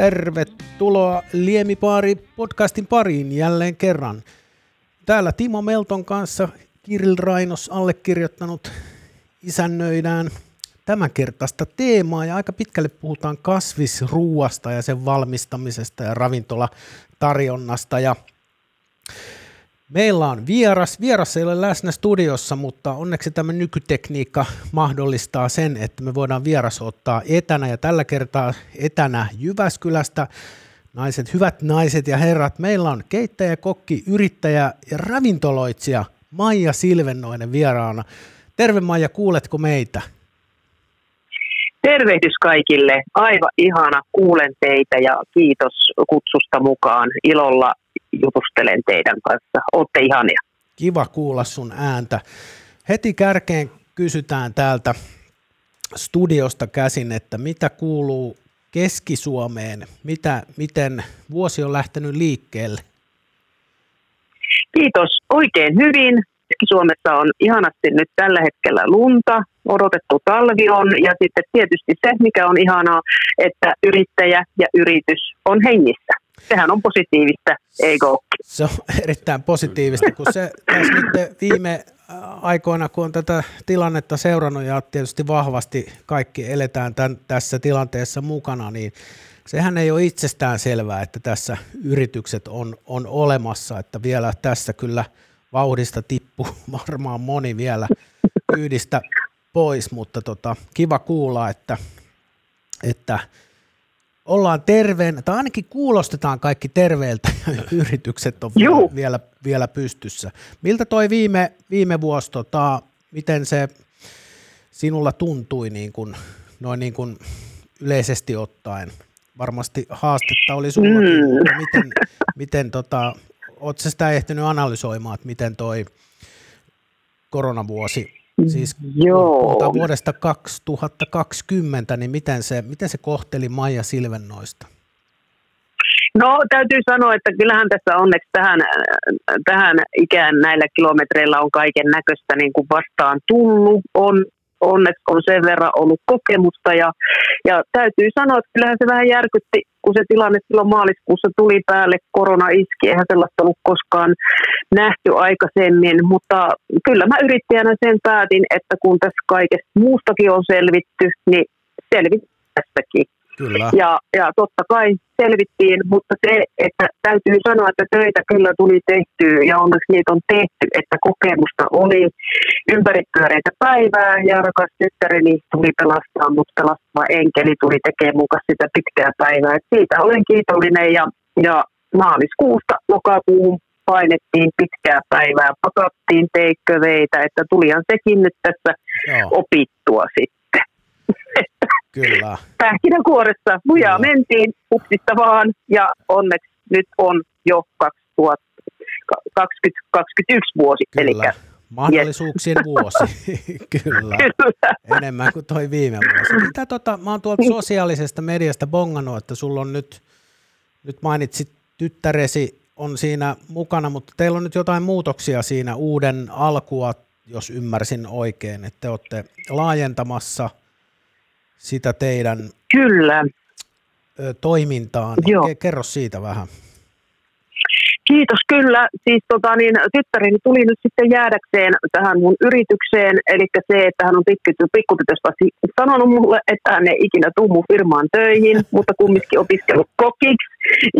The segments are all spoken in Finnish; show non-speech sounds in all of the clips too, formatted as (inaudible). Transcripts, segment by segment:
Tervetuloa Liemipaari podcastin pariin jälleen kerran. Täällä Timo Melton kanssa Kiril Rainos allekirjoittanut isännöidään tämänkertaista teemaa ja aika pitkälle puhutaan kasvisruuasta ja sen valmistamisesta ja ravintolatarjonnasta ja Meillä on vieras. Vieras ei ole läsnä studiossa, mutta onneksi tämä nykytekniikka mahdollistaa sen, että me voidaan vieras ottaa etänä ja tällä kertaa etänä Jyväskylästä. Naiset, hyvät naiset ja herrat, meillä on keittäjä, kokki, yrittäjä ja ravintoloitsija Maija Silvennoinen vieraana. Terve Maija, kuuletko meitä? Tervehdys kaikille. Aivan ihana, kuulen teitä ja kiitos kutsusta mukaan. Ilolla jutustelen teidän kanssa. Olette ihania. Kiva kuulla sun ääntä. Heti kärkeen kysytään täältä studiosta käsin, että mitä kuuluu Keski-Suomeen? Mitä, miten vuosi on lähtenyt liikkeelle? Kiitos. Oikein hyvin. Keski-Suomessa on ihanasti nyt tällä hetkellä lunta, odotettu talvi on ja sitten tietysti se, mikä on ihanaa, että yrittäjä ja yritys on hengissä sehän on positiivista, eikö Se on (laughs) erittäin positiivista, kun se nyt viime aikoina, kun on tätä tilannetta seurannut ja tietysti vahvasti kaikki eletään tämän, tässä tilanteessa mukana, niin sehän ei ole itsestään selvää, että tässä yritykset on, on olemassa, että vielä tässä kyllä vauhdista tippuu (laughs) varmaan moni vielä kyydistä pois, mutta tota, kiva kuulla, että, että ollaan terveen, tai ainakin kuulostetaan kaikki terveeltä (laughs) ja yritykset on vielä, vielä, vielä pystyssä. Miltä toi viime, viime vuosi, tota, miten se sinulla tuntui niin kuin, noin niin kuin yleisesti ottaen? Varmasti haastetta oli sulla, mm. mutta miten, miten tota, ootko sitä ehtinyt analysoimaan, että miten toi koronavuosi Siis Joo. puhutaan vuodesta 2020, niin miten se, miten se kohteli Maija Silvennoista? No täytyy sanoa, että kyllähän tässä onneksi tähän, tähän ikään näillä kilometreillä on kaiken näköistä niin kuin vastaan tullut. On onneksi on sen verran ollut kokemusta ja, ja täytyy sanoa, että kyllähän se vähän järkytti, kun se tilanne silloin maaliskuussa tuli päälle, korona iski, eihän sellaista ollut koskaan nähty aikaisemmin, mutta kyllä mä yrittäjänä sen päätin, että kun tässä kaikesta muustakin on selvitty, niin selvit tästäkin. Kyllä. Ja, ja totta kai selvittiin, mutta se, että täytyy sanoa, että töitä kyllä tuli tehtyä ja onneksi niitä on tehty, että kokemusta oli ympäripyöreitä päivää ja rakas tyttäreni tuli pelastaa, mutta pelastava enkeli tuli tekemään mukaan sitä pitkää päivää. Et siitä olen kiitollinen ja, ja maaliskuusta lokakuun painettiin pitkää päivää, pakattiin teikköveitä, että tulihan sekin nyt tässä Joo. opittua sitten. (laughs) Kyllä. Pähkinänkuoressa lujaa Kyllä. mentiin upsista vaan ja onneksi nyt on jo 2021 vuosi. Kyllä. Eli Mahdollisuuksien yes. vuosi, (laughs) kyllä. kyllä. Enemmän kuin toi viime vuosi. Mitä tota, mä oon tuolta sosiaalisesta mediasta bongannut, että sulla on nyt, nyt mainitsit tyttäresi on siinä mukana, mutta teillä on nyt jotain muutoksia siinä uuden alkua, jos ymmärsin oikein, että te olette laajentamassa sitä teidän Kyllä. toimintaan. Joo. Kerro siitä vähän. Kiitos kyllä. Siis tota, niin, tyttäreni tuli nyt sitten jäädäkseen tähän mun yritykseen, eli se, että hän on pikkutytöstä sanonut mulle, että hän ei ikinä tuu mun firmaan töihin, (laughs) mutta kumminkin opiskellut kokiksi.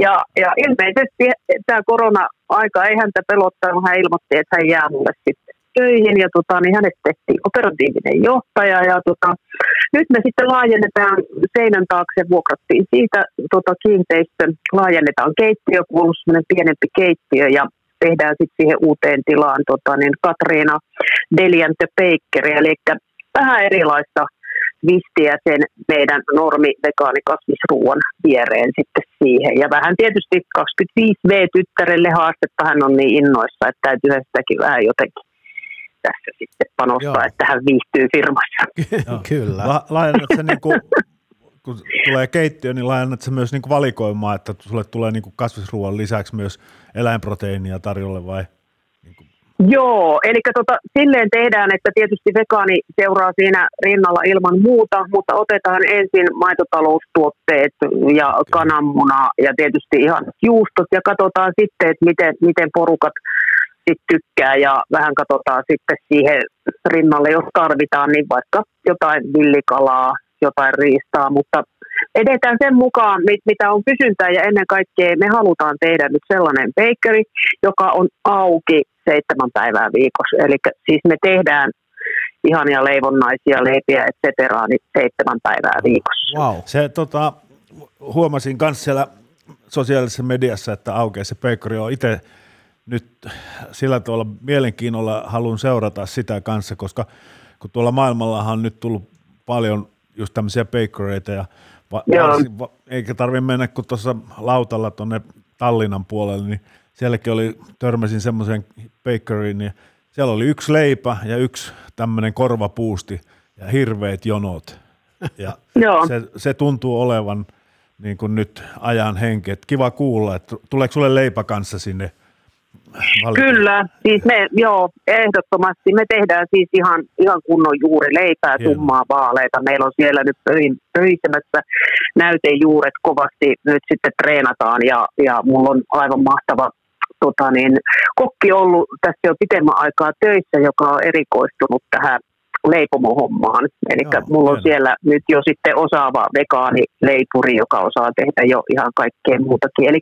Ja, ja ilmeisesti tämä korona-aika ei häntä pelottanut, hän ilmoitti, että hän jää mulle sitten töihin ja tota, niin hänet tehtiin operatiivinen johtaja ja tota, nyt me sitten laajennetaan seinän taakse, vuokrattiin siitä tota, kiinteistö, laajennetaan keittiö, kuuluu pienempi keittiö ja tehdään sitten siihen uuteen tilaan tota, niin Katriina Deliante Baker, eli vähän erilaista vistiä sen meidän normi vegaanikasvisruuan viereen sitten siihen. Ja vähän tietysti 25V-tyttärelle haastetta hän on niin innoissa, että täytyy sitäkin vähän jotenkin tässä sitten panostaa, Joo. että hän viihtyy firmassa. (laughs) Kyllä. La- se niin kuin, kun tulee keittiö, niin laajennat se myös niin kuin valikoimaan, että sulle tulee niin kuin kasvisruoan lisäksi myös eläinproteiinia tarjolle vai? Niin kuin? Joo, eli tota, silleen tehdään, että tietysti vegaani seuraa siinä rinnalla ilman muuta, mutta otetaan ensin maitotaloustuotteet ja kananmuna ja tietysti ihan juustot ja katsotaan sitten, että miten, miten porukat sit tykkää ja vähän katsotaan sitten siihen rinnalle, jos tarvitaan, niin vaikka jotain villikalaa, jotain riistaa, mutta edetään sen mukaan, mitä on kysyntää ja ennen kaikkea me halutaan tehdä nyt sellainen bakery, joka on auki seitsemän päivää viikossa. Eli siis me tehdään ihania leivonnaisia, leipiä, et cetera, niin seitsemän päivää viikossa. Wow. Se, tota, huomasin myös siellä sosiaalisessa mediassa, että aukeaa se bakery on itse nyt sillä tavalla mielenkiinnolla haluan seurata sitä kanssa, koska kun tuolla maailmallahan on nyt tullut paljon just tämmöisiä bakereita ja va- va- eikä tarvitse mennä kuin tuossa lautalla tuonne Tallinnan puolelle, niin sielläkin oli, törmäsin semmoisen bakeryin, niin siellä oli yksi leipä ja yksi tämmöinen korvapuusti ja hirveät jonot. Ja (laughs) se, se tuntuu olevan niin kuin nyt ajan henki. Että kiva kuulla, että tuleeko sulle leipä kanssa sinne valita. Kyllä, siis me, joo, ehdottomasti. Me tehdään siis ihan, ihan kunnon juurileipää, Hieno. tummaa vaaleita. Meillä on siellä nyt pöhisemässä näytejuuret kovasti nyt sitten treenataan ja, ja mulla on aivan mahtava tota niin, kokki ollut tässä jo pitemmän aikaa töissä, joka on erikoistunut tähän leipomohommaan. Eli mulla on siellä nyt jo sitten osaava vegaanileipuri, joka osaa tehdä jo ihan kaikkea muutakin. Eli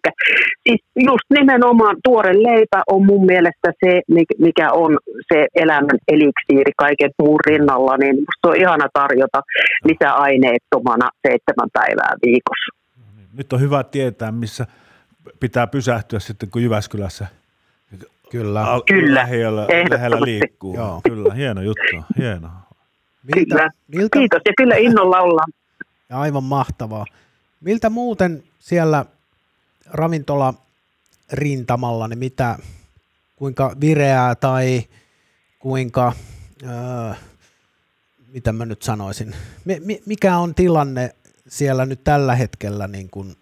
siis just nimenomaan tuore leipä on mun mielestä se, mikä on se elämän eliksiiri kaiken muun rinnalla, niin musta on ihana tarjota lisäaineettomana seitsemän päivää viikossa. Nyt on hyvä tietää, missä pitää pysähtyä sitten, kun Jyväskylässä Kyllä. Al- kyllä. Lähellä, lähellä liikkuu. Joo. Kyllä, hieno juttu, hieno. Miltä, kyllä. Miltä, Kiitos ja kyllä innolla ollaan. Aivan mahtavaa. Miltä muuten siellä ravintola rintamalla, niin mitä, kuinka vireää tai kuinka, öö, mitä mä nyt sanoisin, mikä on tilanne siellä nyt tällä hetkellä, niin kun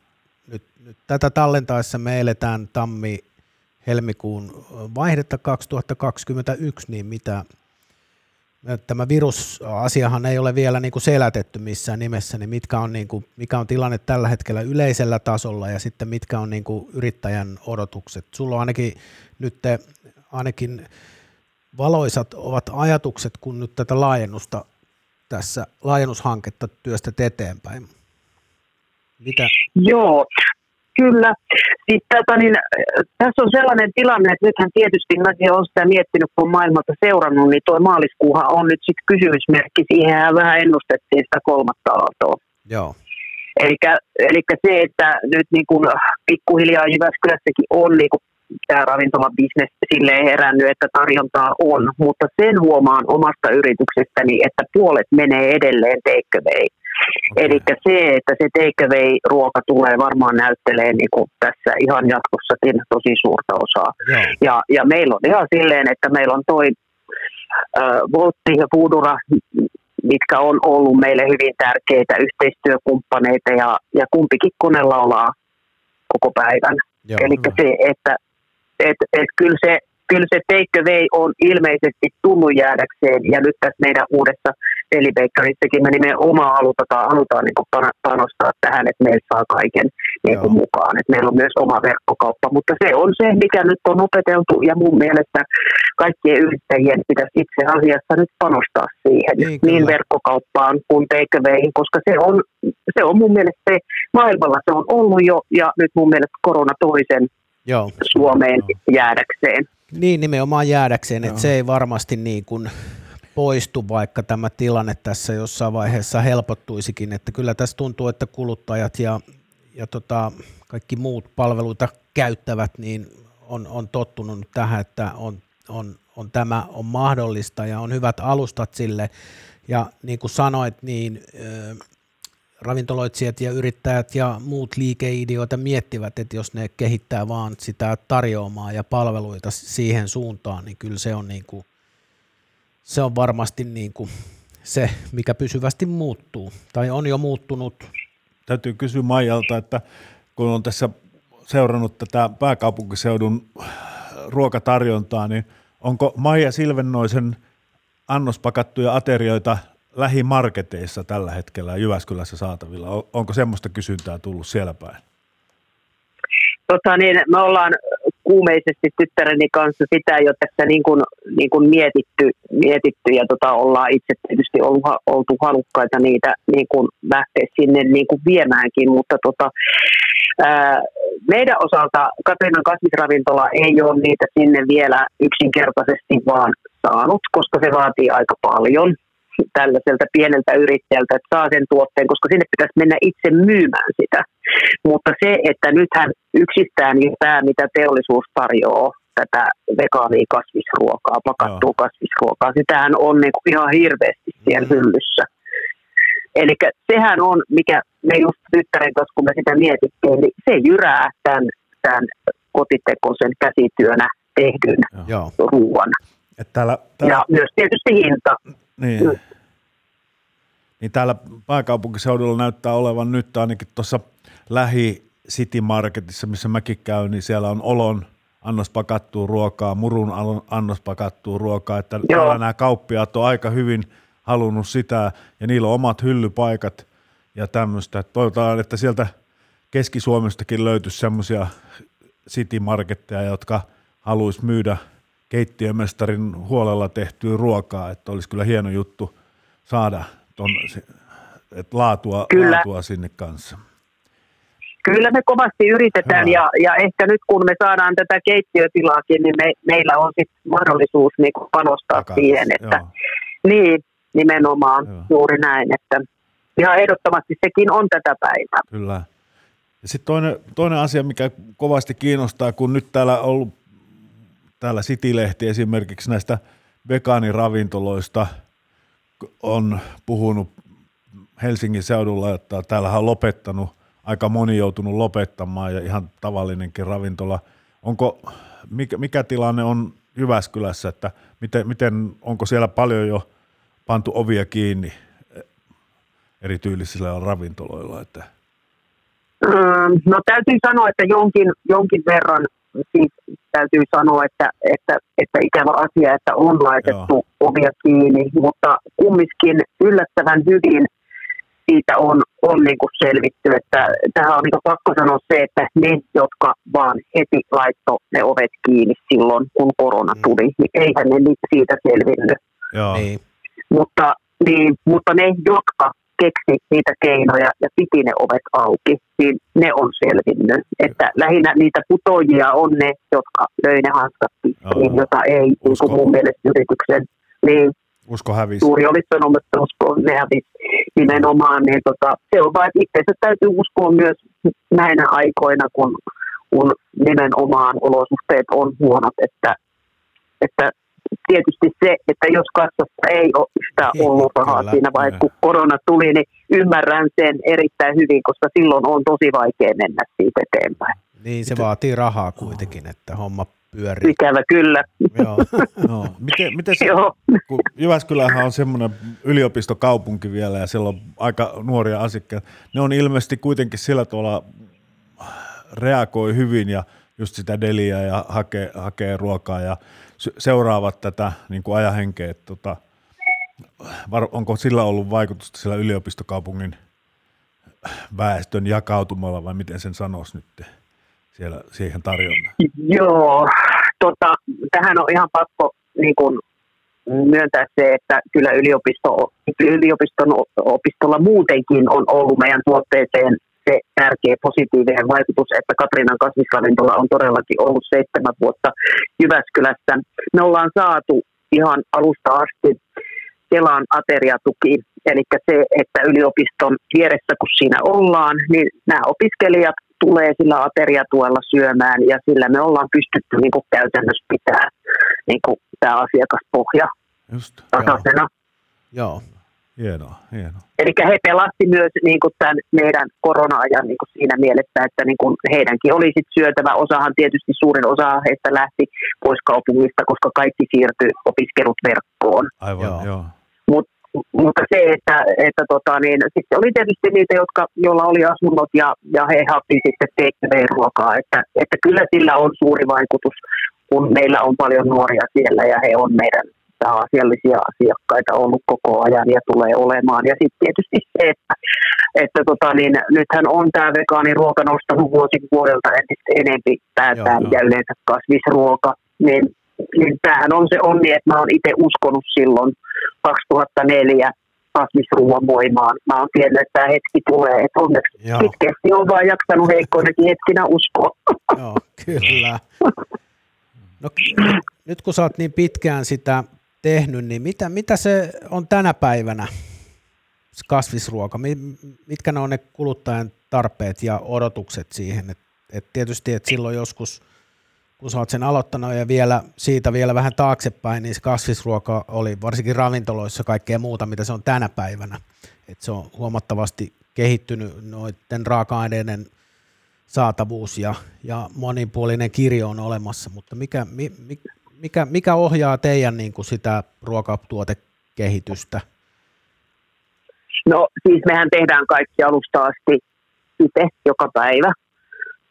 nyt, nyt tätä tallentaessa me eletään tammi helmikuun vaihdetta 2021, niin mitä tämä virusasiahan ei ole vielä niin kuin selätetty missään nimessä, niin mitkä on, niin kuin, mikä on tilanne tällä hetkellä yleisellä tasolla ja sitten mitkä on niin kuin yrittäjän odotukset. Sulla on ainakin nyt te, ainakin valoisat ovat ajatukset, kun nyt tätä laajennusta tässä laajennushanketta työstät eteenpäin. Mitä? Joo, Kyllä. Siis, tota, niin, tässä on sellainen tilanne, että nythän tietysti mäkin olen sitä miettinyt, kun maailmalta seurannut, niin tuo maaliskuuhan on nyt sitten kysymysmerkki. Siihen vähän ennustettiin sitä kolmatta aaltoa. Joo. Eli se, että nyt niin kuin pikkuhiljaa Jyväskylässäkin on niin kuin tämä ravintolabisnes silleen herännyt, että tarjontaa on, mutta sen huomaan omasta yrityksestäni, että puolet menee edelleen take Okay. Eli se, että se takeaway-ruoka tulee varmaan näyttelee niin kuin tässä ihan jatkossakin tosi suurta osaa. Yeah. Ja, ja meillä on ihan silleen, että meillä on toi äh, Voltti ja Foodura, mitkä on ollut meille hyvin tärkeitä yhteistyökumppaneita ja, ja kumpikin koneella ollaan koko päivän. Eli se, että et, et kyllä se kyllä se take away on ilmeisesti tullut jäädäkseen, ja nyt tässä meidän uudessa pelipeikkarissakin me nimenomaan halutaan, halutaan niin panostaa tähän, että meillä saa kaiken niin kuin mukaan, että meillä on myös oma verkkokauppa, mutta se on se, mikä nyt on opeteltu, ja mun mielestä kaikkien yrittäjien pitäisi itse asiassa nyt panostaa siihen, niin, niin verkkokauppaan kuin take awayhin, koska se on, se on mun mielestä se, maailmalla se on ollut jo, ja nyt mun mielestä korona toisen Joo. Suomeen jäädäkseen. Niin, nimenomaan jäädäkseen, että se ei varmasti niin kuin poistu, vaikka tämä tilanne tässä jossain vaiheessa helpottuisikin, että kyllä tässä tuntuu, että kuluttajat ja, ja tota, kaikki muut palveluita käyttävät, niin on, on tottunut tähän, että on, on, on tämä on mahdollista ja on hyvät alustat sille, ja niin kuin sanoit, niin ravintoloitsijat ja yrittäjät ja muut liikeideoita miettivät, että jos ne kehittää vaan sitä tarjoamaa ja palveluita siihen suuntaan, niin kyllä se on, niin kuin, se on varmasti niin kuin se, mikä pysyvästi muuttuu tai on jo muuttunut. Täytyy kysyä Maijalta, että kun on tässä seurannut tätä pääkaupunkiseudun ruokatarjontaa, niin onko Maija Silvennoisen annospakattuja aterioita lähimarketeissa tällä hetkellä Jyväskylässä saatavilla? Onko semmoista kysyntää tullut siellä päin? Tota niin, me ollaan kuumeisesti tyttäreni kanssa sitä jo tässä niin kuin, niin kuin mietitty, mietitty ja tota, ollaan itse tietysti ollut, oltu halukkaita niitä niin kuin lähteä sinne niin kuin viemäänkin, mutta tota, ää, meidän osalta Katrinan kasvisravintola ei ole niitä sinne vielä yksinkertaisesti vaan saanut, koska se vaatii aika paljon tällaiselta pieneltä yrittäjältä, että saa sen tuotteen, koska sinne pitäisi mennä itse myymään sitä. Mutta se, että nythän yksistään jo tämä, mitä teollisuus tarjoaa, tätä vegaania kasvisruokaa, pakattua Joo. kasvisruokaa, sitähän on niinku ihan hirveästi siellä mm. hyllyssä. Eli sehän on, mikä me just tyttären kanssa, kun me sitä mietittiin, niin se jyrää tämän, tämän kotitekoisen käsityönä tehdyn Joo. ruoan. Et täällä, täällä... Ja myös tietysti hinta. Niin. Niin täällä pääkaupunkiseudulla näyttää olevan nyt ainakin tuossa lähi City Marketissa, missä mäkin käyn, niin siellä on olon annos pakattua ruokaa, murun annos pakattua ruokaa, että täällä nämä kauppiaat on aika hyvin halunnut sitä, ja niillä on omat hyllypaikat ja tämmöistä. Toivotaan, että sieltä Keski-Suomestakin löytyisi semmoisia City Marketteja, jotka haluaisi myydä keittiömestarin huolella tehtyä ruokaa, että olisi kyllä hieno juttu saada ton, että laatua, kyllä. laatua sinne kanssa. Kyllä me kovasti yritetään ja, ja ehkä nyt kun me saadaan tätä keittiötilaakin, niin me, meillä on sit mahdollisuus niin panostaa Takaisin, siihen, että joo. niin nimenomaan joo. juuri näin, että ihan ehdottomasti sekin on tätä päivää. Kyllä. Ja sitten toinen, toinen asia, mikä kovasti kiinnostaa, kun nyt täällä on ollut täällä City-lehti esimerkiksi näistä vegaaniravintoloista on puhunut Helsingin seudulla, että täällä on lopettanut, aika moni joutunut lopettamaan ja ihan tavallinenkin ravintola. Onko, mikä, mikä tilanne on Jyväskylässä, että miten, miten, onko siellä paljon jo pantu ovia kiinni erityylisillä ravintoloilla? Että? No täytyy sanoa, että jonkin, jonkin verran siis täytyy sanoa, että, että, että ikävä asia, että on laitettu Joo. ovia kiinni, mutta kumminkin yllättävän hyvin siitä on, on niin kuin selvitty, että tähän on niin pakko sanoa se, että ne, jotka vaan heti laitto ne ovet kiinni silloin, kun korona mm. tuli, niin eihän ne siitä selvinnyt. Joo. Niin. Mutta, niin, mutta ne, jotka keksi niitä keinoja ja piti ne ovet auki, niin ne on selvinnyt. Että lähinnä niitä putojia on ne, jotka löi ne hanskat pistiin, jota ei niin kuin mun mielestä yrityksen niin Usko hävisi. Suuri oli sanomassa, että usko ne hävisi nimenomaan. Niin tota, se on vain itse täytyy uskoa myös näinä aikoina, kun, kun nimenomaan olosuhteet on huonot, että, että tietysti se, että jos kassassa ei ole yhtään ollut rahaa kyllä, siinä vaiheessa, kun korona tuli, niin ymmärrän sen erittäin hyvin, koska silloin on tosi vaikea mennä siitä eteenpäin. Niin, se vaatii rahaa kuitenkin, että homma pyörii. Ikävä kyllä. Joo. (laughs) no. Miten, miten se, kun Jyväskylähän on semmoinen yliopistokaupunki vielä ja siellä on aika nuoria asiakkaita. Ne on ilmeisesti kuitenkin sillä tavalla reagoi hyvin ja just sitä deliä ja hakee, hakee ruokaa ja seuraavat tätä niin kuin ajahenkeä, tota, onko sillä ollut vaikutusta sillä yliopistokaupungin väestön jakautumalla vai miten sen sanoisi nyt siellä siihen tarjonnan? Joo, tota, tähän on ihan pakko niin kuin, myöntää se, että kyllä yliopisto, yliopiston opistolla muutenkin on ollut meidän tuotteeseen se tärkeä positiivinen vaikutus, että Katrinan kasvisravintola on todellakin ollut seitsemän vuotta Jyväskylässä. Me ollaan saatu ihan alusta asti Kelan ateriatuki, eli se, että yliopiston vieressä kun siinä ollaan, niin nämä opiskelijat tulee sillä ateriatuella syömään ja sillä me ollaan pystytty niin kuin käytännössä pitää niin kuin tämä asiakaspohja Just, tasaisena. Joo. joo. Hienoa, hienoa. Eli he pelasti myös niin kuin tämän meidän korona-ajan niin kuin siinä mielessä, että niin kuin heidänkin oli sit syötävä. Osahan tietysti suurin osa heistä lähti pois kaupungista, koska kaikki siirtyi opiskelut verkkoon. Aivan, joo. joo. Mut, mutta se, että, että tota, niin, sitten oli tietysti niitä, jotka, joilla oli asunnot ja, ja he haki sitten TKV-ruokaa, että, että kyllä sillä on suuri vaikutus kun meillä on paljon nuoria siellä ja he on meidän asiallisia asiakkaita ollut koko ajan ja tulee olemaan. Ja sitten tietysti se, että, että tota, niin, nythän on tämä vegaaniruoka nostanut vuosi vuodelta entistä enempi päätään ja yleensä kasvisruoka, niin, niin tämähän on se onni, että mä oon itse uskonut silloin 2004 kasvisruuan voimaan. Mä oon tiennyt, että tämä hetki tulee, että onneksi Joo. pitkästi on vaan jaksanut heikkoinakin hetkinä uskoa. Joo, kyllä. (laughs) No, nyt kun sä oot niin pitkään sitä tehnyt, niin mitä, mitä se on tänä päivänä, kasvisruoka? Mitkä ne on ne kuluttajan tarpeet ja odotukset siihen? Et, et tietysti, että silloin joskus, kun sä oot sen aloittanut ja vielä siitä vielä vähän taaksepäin, niin se kasvisruoka oli varsinkin ravintoloissa kaikkea muuta, mitä se on tänä päivänä. Et se on huomattavasti kehittynyt noiden raaka-aineiden saatavuus ja, ja monipuolinen kirjo on olemassa, mutta mikä, mi, mi, mikä, mikä ohjaa teidän niin kuin sitä ruokatuotekehitystä? No siis mehän tehdään kaikki alusta asti itse joka päivä.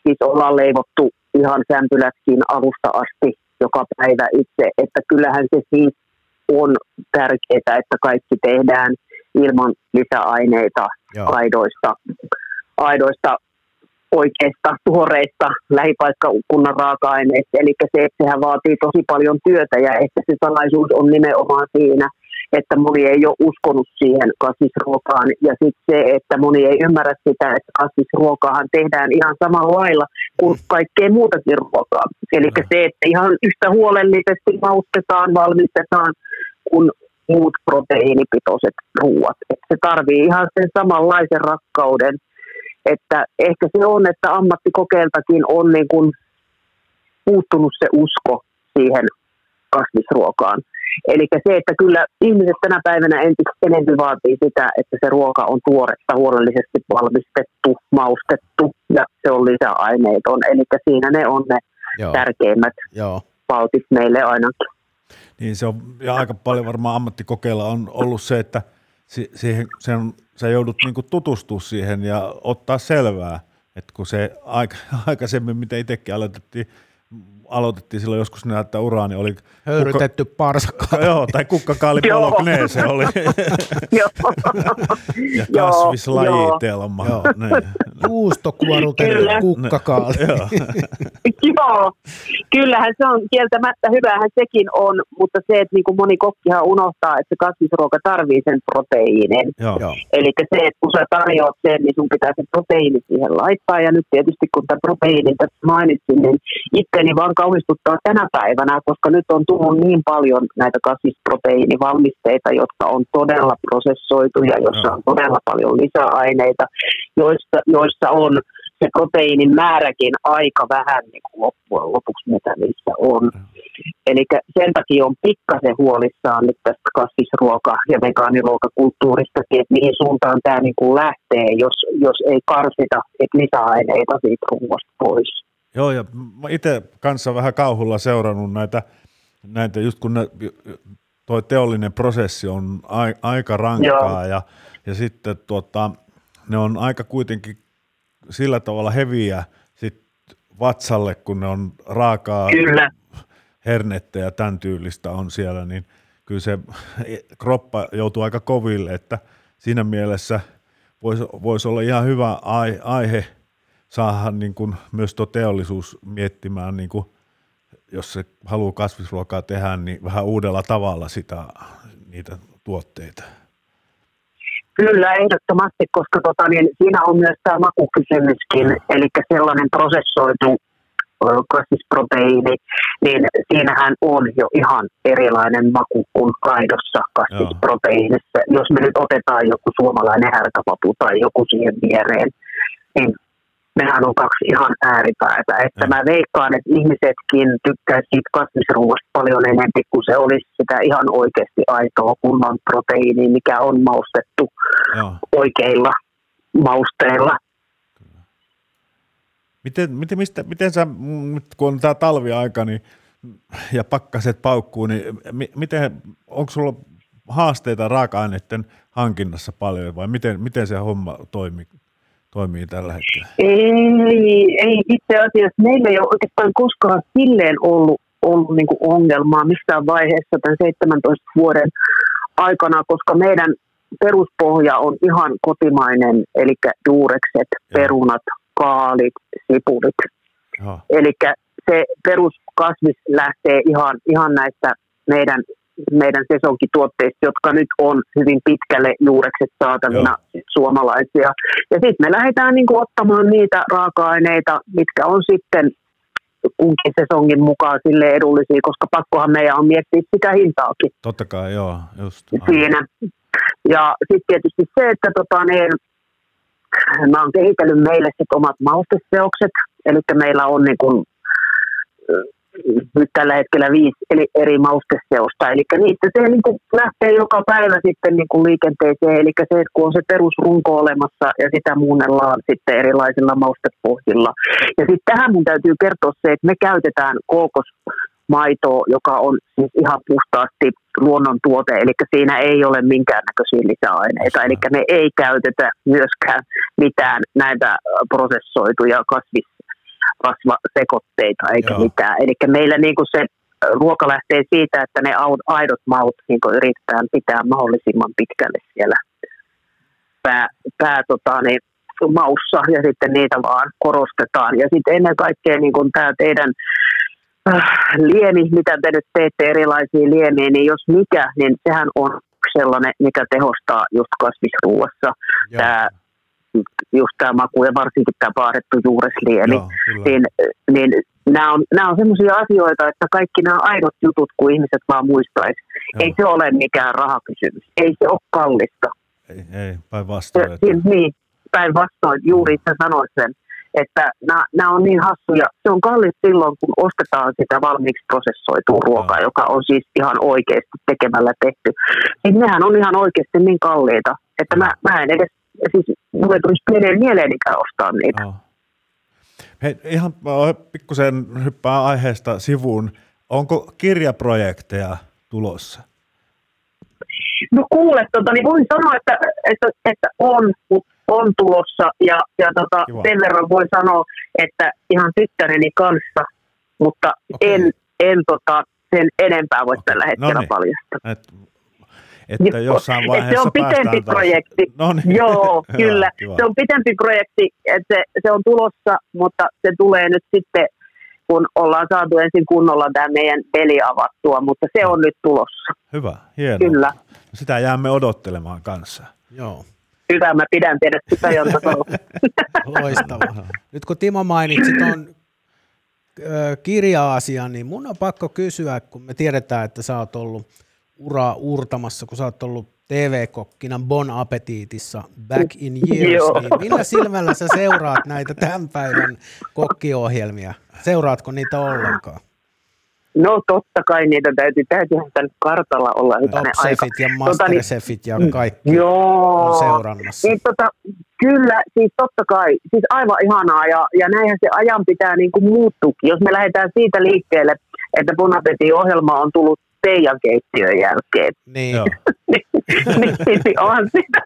Siis ollaan leivottu ihan sämpylätkin alusta asti joka päivä itse, että kyllähän se siis on tärkeää, että kaikki tehdään ilman lisäaineita Joo. aidoista, aidoista oikeista, tuoreista lähipaikkakunnan raaka-aineista. Eli se, että sehän vaatii tosi paljon työtä ja että se salaisuus on nimenomaan siinä, että moni ei ole uskonut siihen kasvisruokaan. Ja sitten se, että moni ei ymmärrä sitä, että kasvisruokaahan tehdään ihan samalla lailla kuin kaikkea muutakin ruokaa. Eli se, että ihan yhtä huolellisesti maustetaan, valmistetaan kuin muut proteiinipitoiset ruuat. Että se tarvii ihan sen samanlaisen rakkauden että ehkä se on, että ammattikokeiltakin on niin kuin puuttunut se usko siihen kasvisruokaan. Eli se, että kyllä ihmiset tänä päivänä entistä enemmän vaatii sitä, että se ruoka on tuoretta, huolellisesti valmistettu, maustettu ja se on lisäaineeton. Eli siinä ne on ne Joo. tärkeimmät Joo. valtit meille ainakin. Niin se on, ja aika paljon varmaan ammattikokeilla on ollut se, että siihen, sen sä joudut niinku tutustua siihen ja ottaa selvää, että kun se aika, (laughs) aikaisemmin, mitä itsekin aloitettiin, aloitettiin silloin joskus näyttää uraani, niin oli... Höyrytetty kukka, parsaka. (laughs) Joo, tai kukkakaali se oli. (laughs) ja kasvislajitelma. Joo. Niin. Juustokuorutettu kukkakaali. (laughs) Joo, kyllähän se on kieltämättä hyvähän sekin on, mutta se, että niin kuin moni kokkihan unohtaa, että se kasvisruoka tarvii sen proteiinin. Eli se, että kun sä tarjoat sen, niin sun pitää se proteiini siihen laittaa. Ja nyt tietysti kun tämä proteiini tässä mainitsin, niin itteni vaan kauhistuttaa tänä päivänä, koska nyt on tullut niin paljon näitä kasvisproteiinivalmisteita, jotka on todella prosessoituja, joissa on todella paljon lisäaineita, joissa, joissa on se proteiinin määräkin aika vähän niin kuin loppujen lopuksi, mitä niissä on. Eli sen takia on pikkasen huolissaan nyt tästä kasvisruoka- ja vegaaniruokakulttuuristakin, että mihin suuntaan tämä niin kuin lähtee, jos, jos ei karsita lisäaineita siitä ruoasta pois. Joo, ja mä itse kanssa vähän kauhulla seurannut näitä, näitä just kun ne, toi teollinen prosessi on a, aika rankkaa ja, ja sitten tuota, ne on aika kuitenkin sillä tavalla heviä sit vatsalle, kun ne on raakaa kyllä. hernettä ja tämän tyylistä on siellä, niin kyllä se kroppa joutuu aika koville, että siinä mielessä voisi vois olla ihan hyvä aihe saada niin kuin myös tuo teollisuus miettimään, niin kuin, jos se haluaa kasvisruokaa tehdä, niin vähän uudella tavalla sitä, niitä tuotteita. Kyllä, ehdottomasti, koska tota, niin siinä on myös tämä makukysymyskin, eli sellainen prosessoitu kasvisproteiini, niin siinähän on jo ihan erilainen maku kuin kaidossa kasvisproteiinissa. Joo. Jos me nyt otetaan joku suomalainen härkäpapu tai joku siihen viereen, niin nehän on kaksi ihan ääripäätä. Että mä veikkaan, että ihmisetkin tykkäisivät siitä kasvisruuasta paljon enemmän kuin se olisi sitä ihan oikeasti aitoa kunnon proteiiniä, mikä on maustettu Joo. oikeilla mausteilla. Miten, miten, mistä, miten sä, kun on tämä talviaika niin, ja pakkaset paukkuu, niin miten, onko sulla haasteita raaka-aineiden hankinnassa paljon vai miten, miten se homma toimii? Toimii tällä hetkellä? Ei, ei itse asiassa meillä ei ole oikeastaan koskaan silleen ollut ollut niin kuin ongelmaa missään vaiheessa tämän 17 vuoden aikana, koska meidän peruspohja on ihan kotimainen, eli juurekset, perunat, kaalit, sipulit. Eli se peruskasvis lähtee ihan, ihan näistä meidän, meidän sesonkituotteista, jotka nyt on hyvin pitkälle juurekset saatavina Joo. suomalaisia. Ja sitten me lähdetään niin kuin, ottamaan niitä raaka-aineita, mitkä on sitten kunkin sesongin mukaan sille edullisia, koska pakkohan meidän on miettiä sitä hintaakin. Totta kai, joo, just. Siinä. Ja sitten tietysti se, että tota, niin, mä oon kehitellyt meille sit omat mausteseokset, eli meillä on niin kun, nyt tällä hetkellä viisi eli eri mausteseosta, eli niistä se niin kuin lähtee joka päivä sitten niin kuin liikenteeseen, eli se, että kun on se perusrunko olemassa ja sitä muunnellaan sitten erilaisilla maustepohjilla. Ja sitten tähän mun täytyy kertoa se, että me käytetään kookosmaitoa, joka on siis ihan puhtaasti luonnontuote, eli siinä ei ole minkäännäköisiä lisäaineita, eli me ei käytetä myöskään mitään näitä prosessoituja kasvis rasvasekotteita eikä Joo. mitään. Eli meillä niin kuin se ruoka lähtee siitä, että ne aidot maut niin yritetään pitää mahdollisimman pitkälle siellä pää, pää tota, niin, maussa ja sitten niitä vaan korostetaan. Ja sitten ennen kaikkea niin kuin tämä teidän äh, liemi, mitä te nyt teette erilaisia liemiä, niin jos mikä, niin sehän on sellainen, mikä tehostaa just kasvisruuassa. Tämä just tämä maku ja varsinkin tämä paadettu juuresliemi, Joo, niin, niin nämä on, nämä on sellaisia asioita, että kaikki nämä aidot jutut, kun ihmiset vaan muistaisi, ei se ole mikään rahakysymys, ei se ole kallista. Ei, ei päinvastoin. Että... Niin, päinvastoin, juuri itse sanoit sen, että nämä, nämä on niin hassuja. Se on kallis silloin, kun ostetaan sitä valmiiksi prosessoitua ruokaa, joka on siis ihan oikeasti tekemällä tehty. Niin nehän on ihan oikeasti niin kalliita, että mä, mä en edes siis mulle tulisi pienen mieleenikään ostaa niitä. Oh. Hei, ihan pikkusen hyppää aiheesta sivuun. Onko kirjaprojekteja tulossa? No kuule, tota, niin voin sanoa, että, että, että on, on tulossa ja, ja tota, sen verran voin sanoa, että ihan tyttäreni kanssa, mutta okay. en, en tota, sen enempää voi okay. tällä hetkellä no niin. paljastaa. Et että jossain vaiheessa Se on pitempi projekti. (laughs) No niin. Joo, kyllä. Hyvä. Se on pitempi projekti, että se, se on tulossa, mutta se tulee nyt sitten, kun ollaan saatu ensin kunnolla tämä meidän peli avattua, mutta se on nyt tulossa. Hyvä, hienoa. Kyllä. Sitä jäämme odottelemaan kanssa. Joo. Hyvä, mä pidän teidät sitä (laughs) Loistavaa. Nyt kun Timo mainitsi tuon kirja-asian, niin mun on pakko kysyä, kun me tiedetään, että sä oot ollut – uraa uurtamassa, kun sä oot ollut TV-kokkina Bon Appetitissa back in years, niin millä silmällä sä seuraat näitä tämän päivän kokkiohjelmia? Seuraatko niitä ollenkaan? No totta kai niitä täytyy, täytyyhän tämän kartalla olla hyvänen aika. ja Masterchefit tota, niin, ja kaikki joo, on seurannassa. Niin, tota, kyllä, siis totta kai, siis aivan ihanaa ja, ja näinhän se ajan pitää niin kuin muuttuukin. Jos me lähdetään siitä liikkeelle, että Bon ohjelma on tullut teidän keittiön jälkeen. (laughs) Niin. niin, niin onhan, sitä,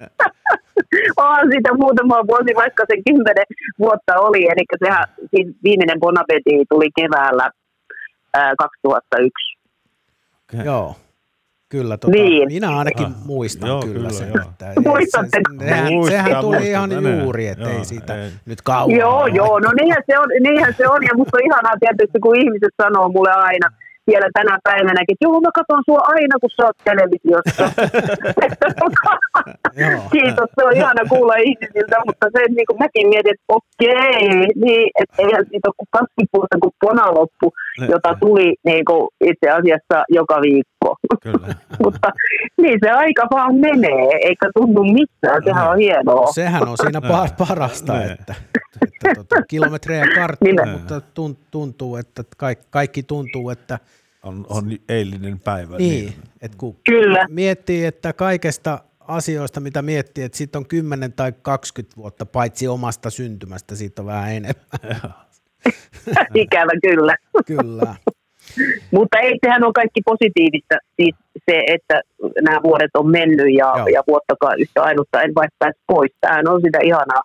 (laughs) onhan sitä muutama vuosi, vaikka se kymmenen vuotta oli. Eli sehän, siis viimeinen Bonapeti tuli keväällä ää, 2001. Okay. Joo. Kyllä, tota, niin. minä ainakin ah, muistan joo, kyllä, kyllä sen. Joo. Että Muistatte? Se, sehän, muistan, sehän tuli muistan, ihan juuri, ettei joo, siitä ei. nyt kauan. Joo, joo, no niinhän se, on, niinhän se on, ja musta on ihanaa tietysti, kun ihmiset sanoo mulle aina, vielä tänä päivänäkin, että joo, mä katson sua aina, kun sä oot televisiossa. (laughs) Kiitos, se on ihana kuulla ihmisiltä, mutta se, niin kuin mäkin mietin, että okei, niin, että eihän siitä ole kuin kasvipuuta kuin ponaloppu, jota tuli niin kuin itse asiassa joka viikko. Kyllä. (laughs) mutta niin se aika vaan menee, eikä tunnu missään, sehän on hienoa. Sehän on siinä (laughs) parasta, että, että tota, kilometrejä karttua, mutta tuntuu, että kaikki, kaikki tuntuu, että on, on eilinen päivä. Niin, niin. että kun Kyllä. miettii, että kaikesta asioista, mitä miettii, että siitä on 10 tai 20 vuotta, paitsi omasta syntymästä, siitä on vähän enemmän. (laughs) Ikävä kyllä. Kyllä. (laughs) Mutta ei, sehän on kaikki positiivista, siis se, että nämä vuodet on mennyt ja, ja vuottakaan yhtä ainutta en pääse pois. Tämähän on sitä ihanaa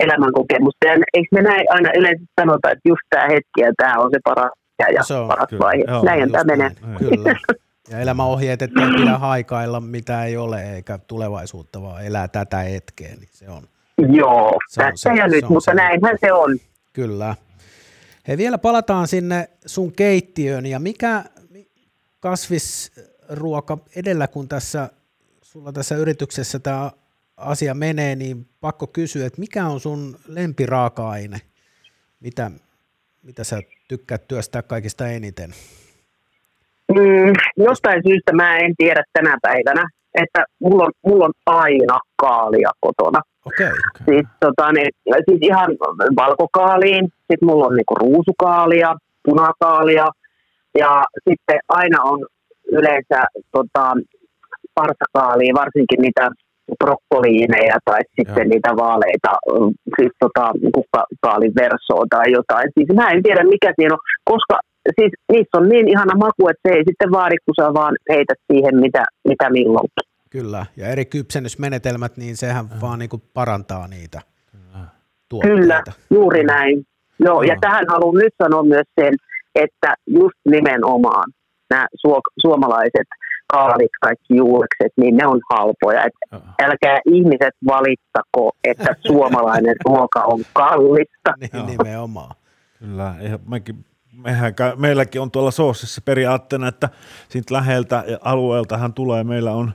elämänkokemusta. Ja eikö me näin aina yleensä sanota, että just tämä hetki ja tämä on se paras pitkä ja Se on, paras kyllä. vaihe. Joo, Näinhän just tämä menee. näin. Kyllä. Ja elämäohjeet, että ei pidä haikailla mitä ei ole eikä tulevaisuutta, vaan elää tätä hetkeä, niin se on Joo, Se on tässä se- ja se nyt, on mutta se. näinhän se on. Kyllä. Hei, vielä palataan sinne sun keittiöön ja mikä mi- kasvisruoka edellä, kun tässä sulla tässä yrityksessä tämä asia menee, niin pakko kysyä, että mikä on sun lempiraaka-aine? Mitä, mitä sä tykkäät työstää kaikista eniten? Mm, jostain syystä mä en tiedä tänä päivänä, että mulla on, mulla on aina kaalia kotona. Okei, okay. Siis, tota, niin, siis ihan valkokaaliin, sitten mulla on niinku ruusukaalia, punakaalia ja sitten aina on yleensä tota, parsakaalia, varsinkin niitä brokkoliineja tai sitten Joo. niitä vaaleita, mm, siis tota, kukkakaalin versoa tai jotain. Siis mä en tiedä mikä siinä on, koska siis niissä on niin ihana maku, että se ei sitten vaadi, kun sä vaan heität siihen mitä, mitä milloinkin. kyllä. Ja eri kypsennysmenetelmät, niin sehän vaan niin kuin parantaa niitä tuotteita. Kyllä, juuri näin. Joo, ja Joo. tähän haluan nyt sanoa myös sen, että just nimenomaan nämä suo- suomalaiset kaalit, kaikki juurekset, niin ne on halpoja. Et älkää ihmiset valittako, että (laughs) suomalainen ruoka on kallista. Niin, nimenomaan. Kyllä, mekin, mehän, meilläkin on tuolla soosissa periaatteena, että siitä läheltä ja alueeltahan tulee, meillä on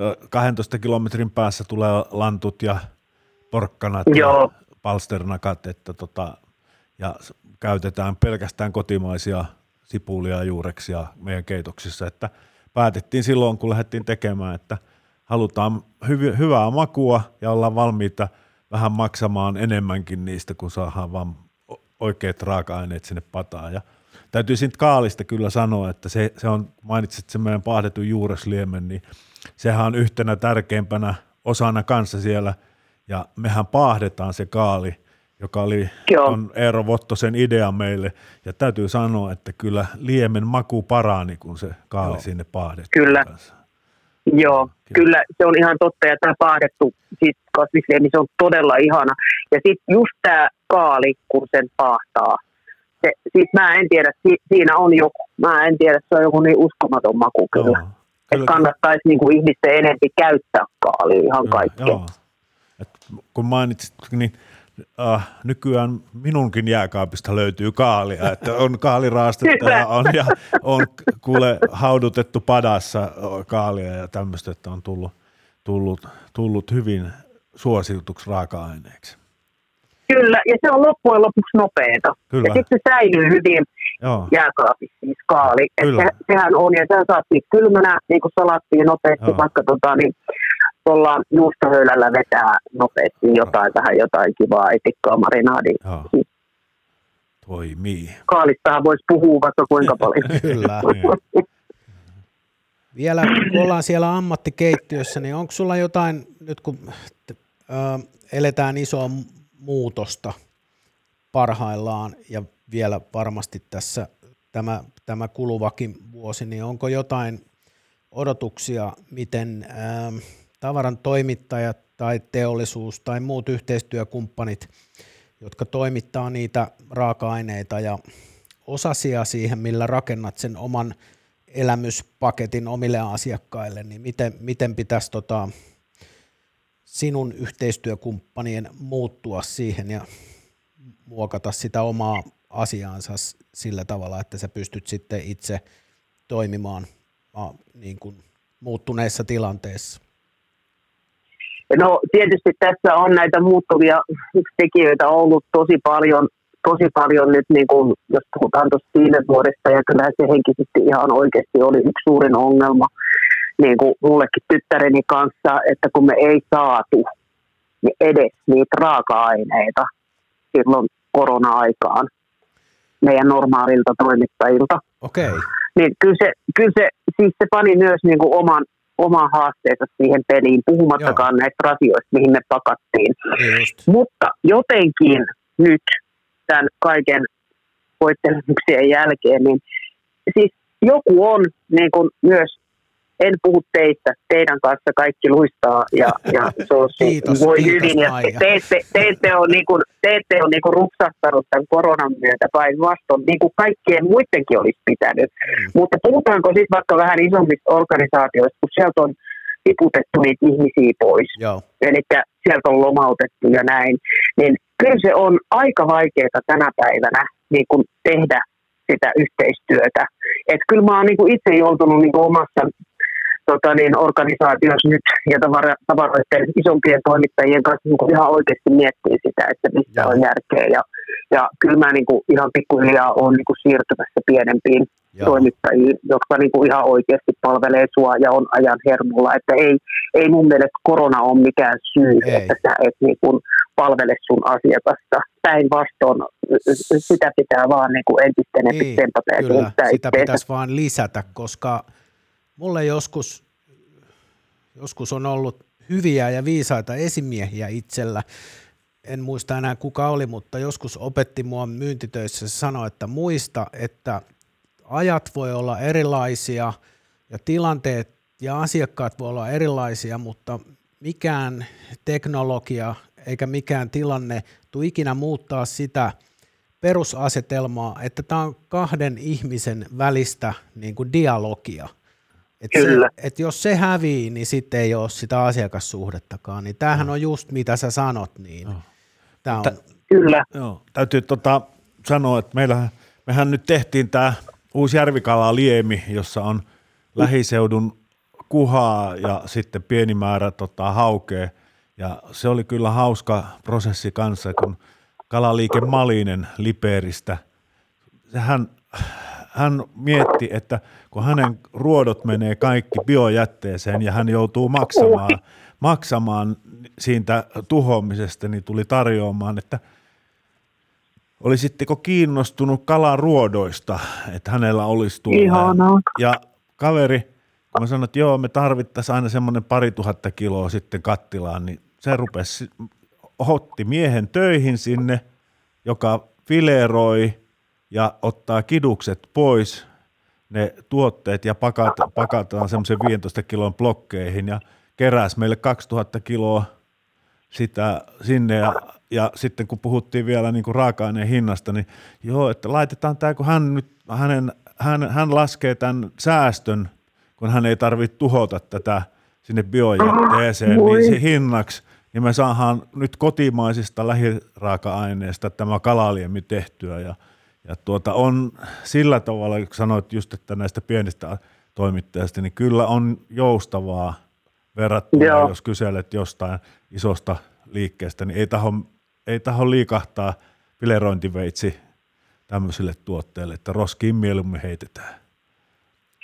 ö, 12 kilometrin päässä tulee lantut ja porkkanat Joo. ja palsternakat, että tota, ja käytetään pelkästään kotimaisia sipulia ja juureksia meidän keitoksissa, että päätettiin silloin, kun lähdettiin tekemään, että halutaan hyvi, hyvää makua ja ollaan valmiita vähän maksamaan enemmänkin niistä, kun saadaan vaan oikeat raaka-aineet sinne pataan. Ja täytyy siitä kaalista kyllä sanoa, että se, se on, mainitsit sen meidän paahdetun juuresliemen, niin sehän on yhtenä tärkeimpänä osana kanssa siellä, ja mehän paahdetaan se kaali, joka oli Joo. on Eero Vottosen idea meille, ja täytyy sanoa, että kyllä liemen maku parani, kun se kaali Joo. sinne paahdettiin. Kyllä. kanssa. Joo, kyllä se on ihan totta, ja tämä paahdettu siis kasvisliemi, se on todella ihana. Ja sitten just tämä kaali, kun sen paahtaa, se, siis mä en tiedä, si, siinä on joku, mä en tiedä, se on joku niin uskomaton maku kyllä. Joo. Että kannattaisi niinku ihmisten enempi käyttää kaalia ihan kaikkea. Joo. Et kun mainitsit, niin äh, nykyään minunkin jääkaapista löytyy kaalia, että on kaaliraastetta ja on, ja on kuule haudutettu padassa kaalia ja tämmöistä, että on tullut, tullut, tullut hyvin suosituksi raaka-aineeksi. Kyllä, ja se on loppujen lopuksi nopeeta. Kyllä. Ja sitten se säilyy hyvin Joo, jääkaapissa, siis kaali. Kyllä. se, sehän on, ja sä saat siitä kylmänä, niin kuin salattiin nopeasti, Joo. vaikka tota, niin, tuolla juustohöylällä vetää nopeasti jotain, vähän jotain kivaa etikkaa marinaadia. joo. Toimii. Kaalistahan voisi puhua vaikka kuinka paljon. (laughs) Kyllä. (laughs) Vielä kun ollaan siellä ammattikeittiössä, niin onko sulla jotain, nyt kun ö, eletään isoa mu- muutosta parhaillaan ja vielä varmasti tässä tämä, tämä kuluvakin vuosi, niin onko jotain odotuksia, miten ö, tavaran toimittajat tai teollisuus tai muut yhteistyökumppanit, jotka toimittaa niitä raaka-aineita ja osasia siihen, millä rakennat sen oman elämyspaketin omille asiakkaille, niin miten, miten pitäisi tota, sinun yhteistyökumppanien muuttua siihen ja muokata sitä omaa asiaansa sillä tavalla, että sä pystyt sitten itse toimimaan niin kuin muuttuneessa tilanteessa. No tietysti tässä on näitä muuttuvia tekijöitä ollut tosi paljon, tosi paljon nyt, niin kuin, jos puhutaan tuosta viime vuodesta, ja kyllähän se henkisesti ihan oikeasti oli yksi suurin ongelma niin kuin mullekin tyttäreni kanssa, että kun me ei saatu niin edes niitä raaka-aineita silloin korona-aikaan meidän normaalilta toimittajilta, Okei, okay. niin kyllä se, kyllä se, siis se pani myös niin kuin oman, oman haasteensa siihen peliin, puhumattakaan Joo. näistä rasioista, mihin me pakattiin. just. Mutta jotenkin nyt tämän kaiken voittelemuksien jälkeen, niin siis joku on niin kuin myös en puhu teistä, teidän kanssa kaikki luistaa ja, ja se on, kiitos, voi kiitos, hyvin. Ja te, te, te, te, ette ole, niin kuin, te ette ole niin kuin rupsahtanut tämän koronan myötä päinvastoin, niin kuin kaikkien muidenkin olisi pitänyt. Mm. Mutta puhutaanko sitten vaikka vähän isommista organisaatioista, kun sieltä on tiputettu niitä ihmisiä pois. Eli sieltä on lomautettu ja näin. Niin kyllä se on aika vaikeaa tänä päivänä niin kuin tehdä sitä yhteistyötä. Et kyllä mä oon niin itse joutunut niin omassa tota niin, organisaatiossa nyt ja tavaroiden isompien toimittajien kanssa niin ihan oikeasti miettii sitä, että mistä Joo. on järkeä. Ja, ja kyllä mä niin kuin ihan pikkuhiljaa olen niin kuin siirtymässä pienempiin Joo. toimittajiin, jotka niin kuin ihan oikeasti palvelee sua ja on ajan hermolla. Että ei, ei mun mielestä korona ole mikään syy, ei. että sä et niin kuin palvele sun asiakasta. Päinvastoin sitä pitää vaan niin kuin entistä enemmän niin, kyllä, sitä pitäisi vaan lisätä, koska mulle joskus, joskus on ollut hyviä ja viisaita esimiehiä itsellä, en muista enää kuka oli, mutta joskus opetti mua myyntitöissä, se sanoi, että muista, että ajat voi olla erilaisia ja tilanteet ja asiakkaat voi olla erilaisia, mutta mikään teknologia eikä mikään tilanne tule ikinä muuttaa sitä perusasetelmaa, että tämä on kahden ihmisen välistä niin kuin dialogia. Et Kyllä. Se, et jos se hävii, niin sitten ei ole sitä asiakassuhdettakaan. Niin tämähän no. on just mitä sä sanot. Niin no. tää on... Kyllä. Joo, täytyy tota, sanoa, että meillähän, mehän nyt tehtiin tämä uusi järvikala Liemi, jossa on lähiseudun kuhaa ja sitten pieni määrä tota, haukea. Ja se oli kyllä hauska prosessi kanssa, kun kalaliike Malinen Liperistä, hän, hän mietti, että kun hänen ruodot menee kaikki biojätteeseen ja hän joutuu maksamaan, maksamaan siitä tuhoamisesta, niin tuli tarjoamaan, että – olisitteko kiinnostunut kalan ruodoista, että hänellä olisi tullut. Ihanaa. Ja kaveri, kun mä sanoin, että joo, me tarvittaisiin aina semmoinen pari tuhatta kiloa sitten kattilaan, niin se rupesi, otti miehen töihin sinne, joka fileroi ja ottaa kidukset pois, ne tuotteet ja pakata, pakataan semmoisen 15 kilon blokkeihin ja keräsi meille 2000 kiloa sitä sinne ja ja sitten kun puhuttiin vielä niin kuin raaka-aineen hinnasta, niin joo, että laitetaan tämä, kun hän nyt, hänen, hän, hän laskee tämän säästön, kun hän ei tarvitse tuhota tätä sinne biojätteeseen, niin se hinnaksi, niin me saadaan nyt kotimaisista lähiraaka-aineista tämä kalaliemi tehtyä ja, ja tuota on sillä tavalla, kun sanoit just, että näistä pienistä toimittajista, niin kyllä on joustavaa verrattuna, Joo. jos kyselet jostain isosta liikkeestä, niin ei taho ei taho liikahtaa filerointiveitsi tämmöiselle tuotteelle, että roskiin mieluummin heitetään.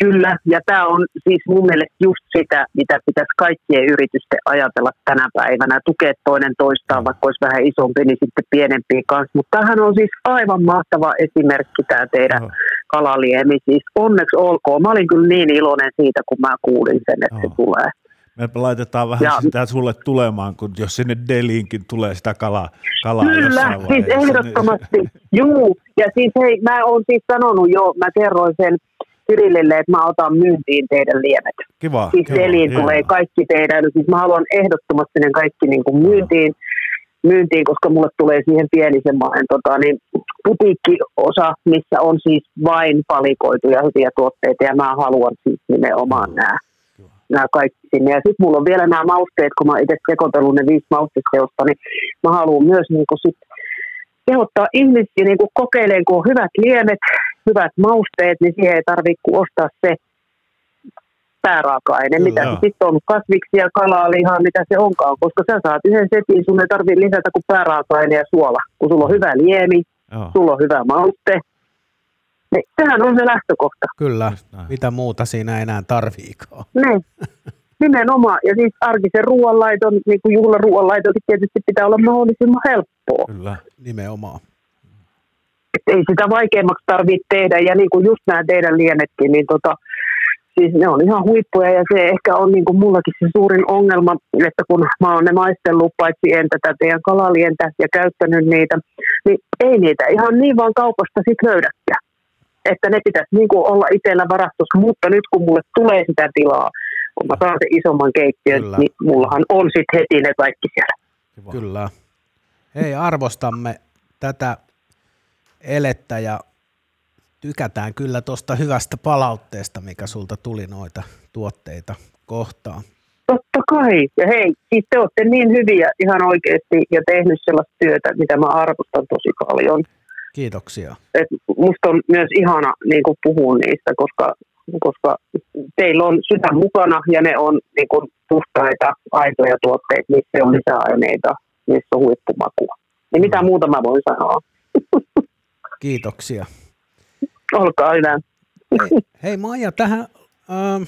Kyllä, ja tämä on siis mun mielestä just sitä, mitä pitäisi kaikkien yritysten ajatella tänä päivänä, tukea toinen toistaan, vaikka olisi vähän isompi, niin sitten pienempiä kanssa. Mutta tämähän on siis aivan mahtava esimerkki tämä teidän no. kalaliemi. Siis onneksi olkoon. Mä olin kyllä niin iloinen siitä, kun mä kuulin sen, että no. se tulee. Me laitetaan vähän ja, sitä sulle tulemaan, kun jos sinne Deliinkin tulee sitä kalaa, kalaa Kyllä, siis ehdottomasti. Niin... Juu, ja siis hei, mä oon siis sanonut jo, mä kerroin sen Cyrillille, että mä otan myyntiin teidän liemet. Kiva. Siis kiva, Deliin kiva. tulee kaikki teidän, siis mä haluan ehdottomasti ne kaikki niin kuin myyntiin, myyntiin, koska mulle tulee siihen pieni semmoinen tota, niin, putiikkiosa, missä on siis vain palikoituja hyviä tuotteita, ja mä haluan siis nimenomaan nämä nämä kaikki sinne. Ja sitten mulla on vielä nämä mausteet, kun mä itse sekoitellut ne viisi mausteseosta, niin mä haluan myös niin kuin sit kehottaa ihmisiä niin kokeilemaan, kun on hyvät liemet, hyvät mausteet, niin siihen ei tarvitse ostaa se pääraaka-aine, mitä se sitten on, kasviksia, kalaa, lihaa, mitä se onkaan, koska sä saat yhden setin, sun ei tarvitse lisätä kuin pääraaka-aine ja suola. Kun sulla on hyvä liemi, Joo. sulla on hyvä mauste, niin, sehän on se lähtökohta. Kyllä, mitä muuta siinä enää tarviikaan. Niin, nimenomaan. Ja siis arkisen ruoanlaiton, niin kuin juhlaruoanlaiton, tietysti pitää olla mahdollisimman helppoa. Kyllä, nimenomaan. Ei sitä vaikeammaksi tarvitse tehdä. Ja niin kuin just nämä teidän lienetkin, niin tota, siis ne on ihan huippuja ja se ehkä on niin kuin mullakin se suurin ongelma, että kun mä oon ne maistellut paitsi en tätä teidän kalalientä ja käyttänyt niitä, niin ei niitä ihan niin vaan kaupasta sit löydäkään että ne pitäisi niin kuin olla itsellä varastossa, mutta nyt kun mulle tulee sitä tilaa, kun mä saan sen isomman keittiön, Kyllä. niin mullahan on sitten heti ne kaikki siellä. Kyllä. Hei, arvostamme tätä elettä ja tykätään kyllä tuosta hyvästä palautteesta, mikä sulta tuli noita tuotteita kohtaan. Totta kai. Ja hei, siis te olette niin hyviä ihan oikeasti ja tehnyt sellaista työtä, mitä mä arvostan tosi paljon. Kiitoksia. Et musta on myös ihana niin kuin puhua niistä, koska, koska teillä on sydän mukana ja ne on niin kuin puhtaita, aitoja tuotteita, missä on lisäaineita, missä on huippumakua. Niin mitä muuta mä voin sanoa? Kiitoksia. Olkaa hyvä. Hei, hei Maija, tähän ähm,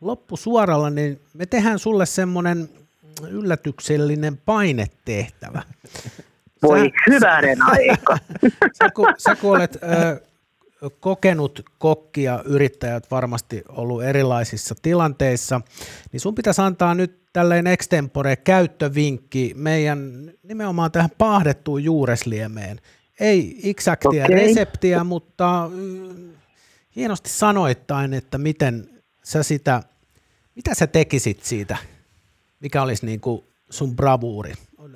loppusuoralla, niin me tehdään sulle semmoinen yllätyksellinen painetehtävä. (laughs) Voi Sä- hyvänen aika. (laughs) Sä kun, sä kun olet ö, kokenut kokki ja yrittäjät varmasti ollut erilaisissa tilanteissa, niin sun pitäisi antaa nyt tälleen extempore käyttövinkki meidän nimenomaan tähän paahdettuun juuresliemeen. Ei eksaktia Okei. reseptiä, mutta mm, hienosti sanoittain, että miten sä sitä, mitä sä tekisit siitä, mikä olisi niin kuin sun bravuuri?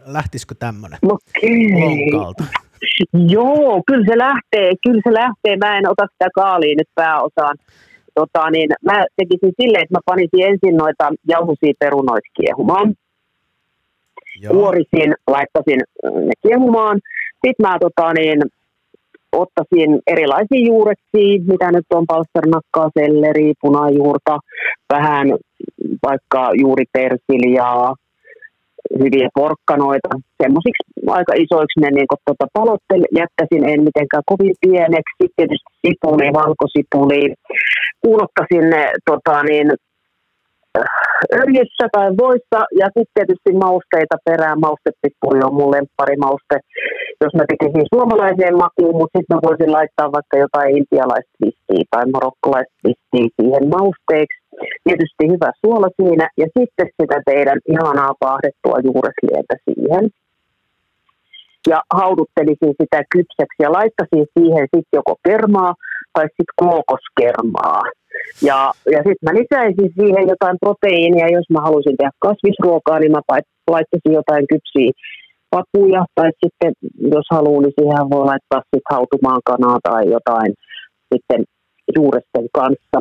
Lähtisikö tämmöinen lonkalta? Joo, kyllä se lähtee, kyllä se lähtee. Mä en ota sitä kaaliin nyt pääosaan. Tota, niin mä tekisin silleen, että mä panisin ensin noita jauhoisia perunoita kiehumaan. Kuorisin, laittaisin äh, ne kiehumaan. Sitten mä tota, niin, ottaisin erilaisia juureksia, mitä nyt on palsternakkaa, selleri, punajuurta, vähän vaikka juuri persiljaa, hyviä porkkanoita. Semmoisiksi aika isoiksi ne niin tota, palottel, jättäisin en mitenkään kovin pieneksi. Tietysti sipuli, valkosipuli. Kuulottasin ne tota, niin, öljyssä tai voissa ja sitten tietysti mausteita perään. Maustepippuri on mun lempparimauste, jos mä tekisin suomalaiseen makuun, mutta sitten mä voisin laittaa vaikka jotain intialaista tai marokkolaista vistiä siihen mausteeksi. Tietysti hyvä suola siinä ja sitten sitä teidän ihanaa paahdettua juureslientä siihen. Ja hauduttelisin sitä kypsäksi ja laittaisin siihen sitten joko kermaa tai sitten kookoskermaa. Ja, ja sitten mä lisäisin siihen jotain proteiinia, jos mä haluaisin tehdä kasvisruokaa, niin mä laittaisin jotain kypsiä papuja, tai sitten jos haluaa, niin siihen voi laittaa sitten hautumaan kanaa tai jotain sitten juuresten kanssa.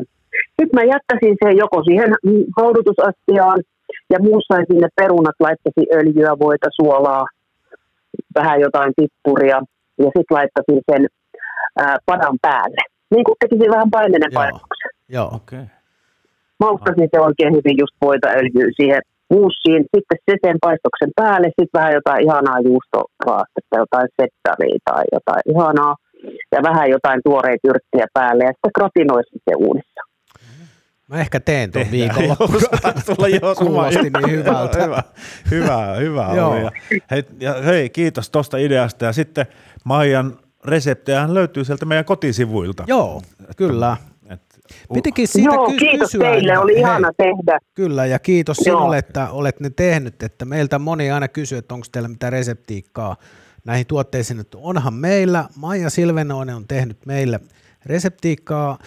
Sitten mä jättäisin sen joko siihen haudutusastiaan ja muussaisin ne perunat, laittaisin öljyä, voita, suolaa, vähän jotain pippuria ja sitten laittaisin sen ää, padan päälle. Niin kuin tekisin vähän paimenen Joo. painoksen. Joo. Okei. Okay. Maustasin se oikein hyvin just voita öljyä siihen muussiin, sitten se sen paistoksen päälle, sitten vähän jotain ihanaa juustoraastetta, jotain settaria tai jotain ihanaa, ja vähän jotain tuoreita yrttiä päälle, ja sitten gratinoisin se uunissa. Mä ehkä teen tuon jo sama Kuulosti niin hyvältä. hyvä, hyvä, hyvä oli. Ja hei, ja hei, kiitos tuosta ideasta. Ja sitten Maijan reseptejä löytyy sieltä meidän kotisivuilta. Joo, kyllä. Pitikin siitä Joo, ky- kiitos kysyä. teille, oli hei, ihana tehdä. Kyllä, ja kiitos Joo. sinulle, että olet ne tehnyt. Että meiltä moni aina kysyy, että onko teillä mitään reseptiikkaa näihin tuotteisiin. Että onhan meillä, Maija Silvenoinen on tehnyt meille reseptiikkaa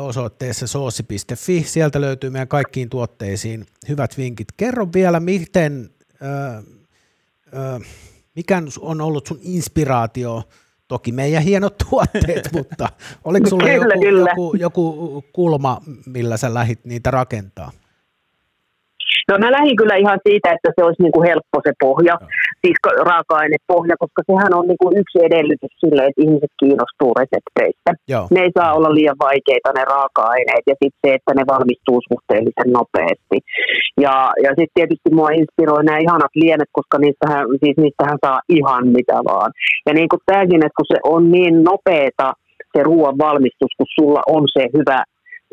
osoitteessa soosi.fi. Sieltä löytyy meidän kaikkiin tuotteisiin hyvät vinkit. Kerro vielä, miten, ö, ö, mikä on ollut sun inspiraatio Toki meidän hienot (laughs) tuotteet, mutta oliko sulla Kyllä, joku, kyllä. joku, joku kulma, millä sä lähit niitä rakentaa? No mä lähdin kyllä ihan siitä, että se olisi niin kuin helppo se pohja, siis raaka-ainepohja, koska sehän on niin kuin yksi edellytys sille, että ihmiset kiinnostuu resepteistä. Joo. Ne ei saa olla liian vaikeita ne raaka-aineet ja sitten se, että ne valmistuu suhteellisen nopeasti. Ja, ja sitten tietysti mua inspiroi nämä ihanat lienet, koska niistähän, siis niistähän saa ihan mitä vaan. Ja niin kuin tämäkin, että kun se on niin nopeeta se ruoan valmistus, kun sulla on se hyvä,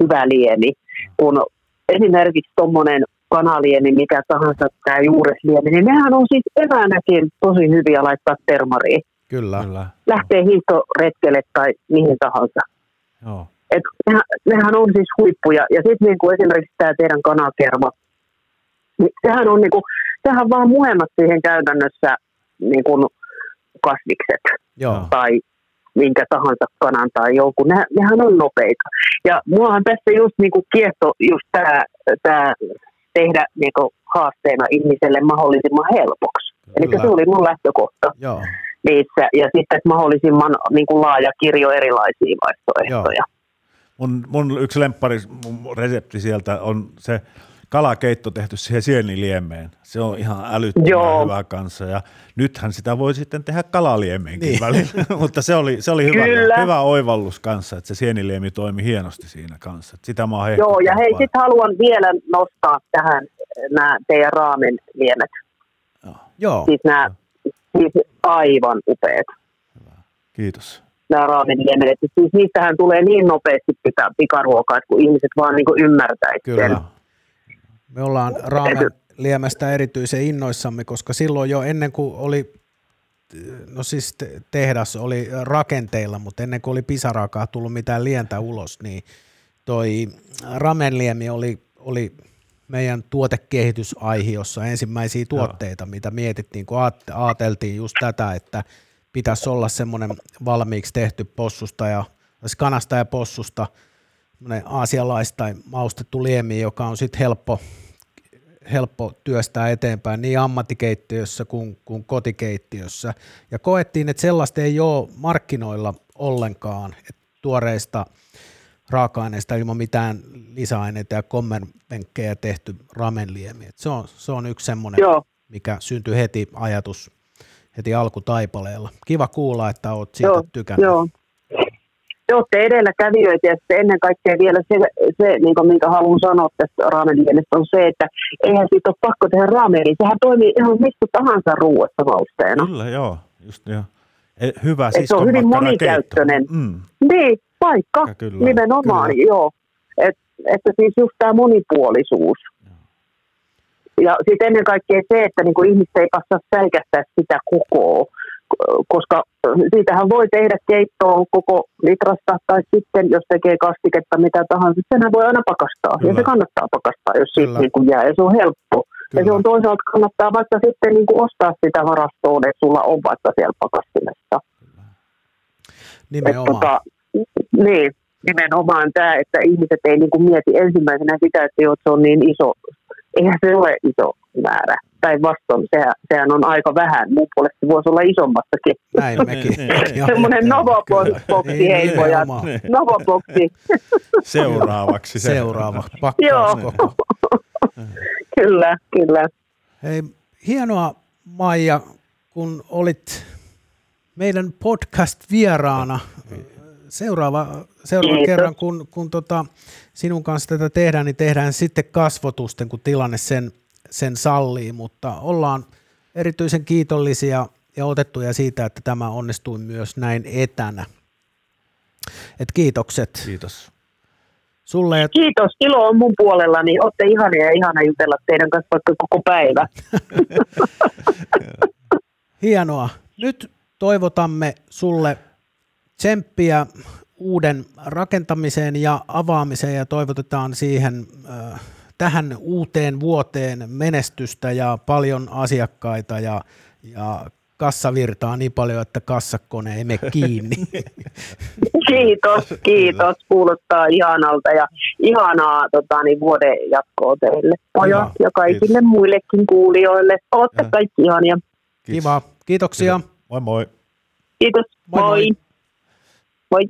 hyvä liemi, kun esimerkiksi tuommoinen kanaliemi, mikä tahansa tämä juuresliemi, niin nehän on siis eväänäkin tosi hyviä laittaa termariin. Kyllä. Kyllä. Lähtee hiihtoretkelle tai mihin tahansa. Joo. Et nehän, nehän on siis huippuja. Ja sitten niinku esimerkiksi tämä teidän kanakerma, niin sehän on niinku, sehän vaan muhemmat siihen käytännössä niinku kasvikset Joo. tai minkä tahansa kanan tai jonkun, ne, nehän on nopeita. Ja muahan tässä just niinku kiehto just tämä tää tehdä niinku haasteena ihmiselle mahdollisimman helpoksi. Eli se oli mun lähtökohta Joo. niissä. Ja sitten että mahdollisimman niinku laaja kirjo erilaisia vaihtoehtoja. Mun, mun yksi lemppari mun resepti sieltä on se kalakeitto tehty siihen sieniliemeen. Se on ihan älyttömän Joo. hyvä kanssa. Ja nythän sitä voi sitten tehdä kalaliemeenkin Niin. välillä. (laughs) Mutta se oli, se oli hyvä, Kyllä. hyvä oivallus kanssa, että se sieniliemi toimi hienosti siinä kanssa. Sitä mä oon Joo, ja hei, sitten haluan vielä nostaa tähän nämä teidän raamen liemet. Joo, Joo. Siis nämä siis aivan upeat. Kiitos. nämä raameniemet. Että Siis niistähän tulee niin nopeasti pika, pikaruokaa, että kun ihmiset vaan niin ymmärtäisivät sen. Me ollaan raamen liemestä erityisen innoissamme, koska silloin jo ennen kuin oli, no siis te- tehdas oli rakenteilla, mutta ennen kuin oli pisaraakaan tullut mitään lientä ulos, niin toi ramenliemi oli, oli meidän tuotekehitysaihiossa ensimmäisiä tuotteita, mitä mietittiin, kun ajateltiin just tätä, että pitäisi olla semmoinen valmiiksi tehty possusta ja siis kanasta ja possusta semmoinen aasialais- tai maustettu liemi, joka on sitten helppo, helppo työstää eteenpäin niin ammattikeittiössä kuin, kuin kotikeittiössä. Ja koettiin, että sellaista ei ole markkinoilla ollenkaan, että tuoreista raaka-aineista ilman mitään lisäaineita ja kommervenkkejä tehty ramenliemi. Et se, on, se on yksi semmoinen, Joo. mikä syntyi heti ajatus heti alkutaipaleella. Kiva kuulla, että olet siitä Joo, tykännyt. Joo. Te olette edelläkävijöitä ja sitten ennen kaikkea vielä se, se niin kuin minkä haluan sanoa tästä raameniemestä on se, että eihän siitä ole pakko tehdä raamenia. Sehän toimii ihan mistä tahansa ruuassa mausteena. Kyllä, joo. Just, joo. E, Hyvä se on hyvin monikäyttöinen. Mm. Niin, vaikka Ja kyllä, nimenomaan, kyllä. joo. Et, että siis just tämä monipuolisuus. Ja sitten ennen kaikkea se, että niinku ihmiset ei passaa säikähtää sitä kokoa, koska siitähän voi tehdä keittoa koko litrasta, tai sitten jos tekee kastiketta mitä tahansa, senhän voi aina pakastaa. Kyllä. Ja se kannattaa pakastaa, jos siitä Kyllä. niinku jää, ja se on helppo. Ja se Kyllä. on toisaalta kannattaa vaikka sitten niinku ostaa sitä varastoon, että sulla on vaikka siellä pakastimessa. Et Nimenomaan. tota, niin, nimenomaan tämä, että ihmiset ei niinku mieti ensimmäisenä sitä, että joo, se on niin iso. Eihän se ole iso määrä. Päinvastoin, sehän, sehän on aika vähän. Mun puolesta se voisi olla isommassakin. Näin mekin. Niin, niin. Semmoinen. Novoboksi, Niin, hei pojat. nimenomaan. Novoboksi, Seuraavaksi. se. Seuraava Joo. (laughs) kyllä, kyllä. Hei, hienoa Maija, kun olit meidän podcast-vieraana. Seuraava, seuraava Kiitos. kerran, kun, kun tota, sinun kanssa tätä tehdään, niin tehdään sitten kasvotusten, kun tilanne sen, sen sallii, mutta ollaan erityisen kiitollisia ja otettuja siitä, että tämä onnistui myös näin etänä. Et kiitokset Kiitos. sulle ja Kiitos, ilo on mun puolella, niin olette ihania ja ihana jutella teidän kanssa vaikka koko päivä. (laughs) Hienoa. Nyt toivotamme sulle tsemppiä uuden rakentamiseen ja avaamiseen ja toivotetaan siihen äh, tähän uuteen vuoteen menestystä ja paljon asiakkaita ja, ja kassavirtaa niin paljon, että kassakone ei mene kiinni. (laughs) Kiitos, kiitos. Kuulostaa ihanalta ja ihanaa tota, niin vuoden jatkoa teille Hyvä. ja kaikille Kiitos. muillekin kuulijoille. Olette Ja. kaikki ihania. Kiitos. Kiva. Kiitoksia. Moi moi. Kiitos. Moi moi. Moi. moi.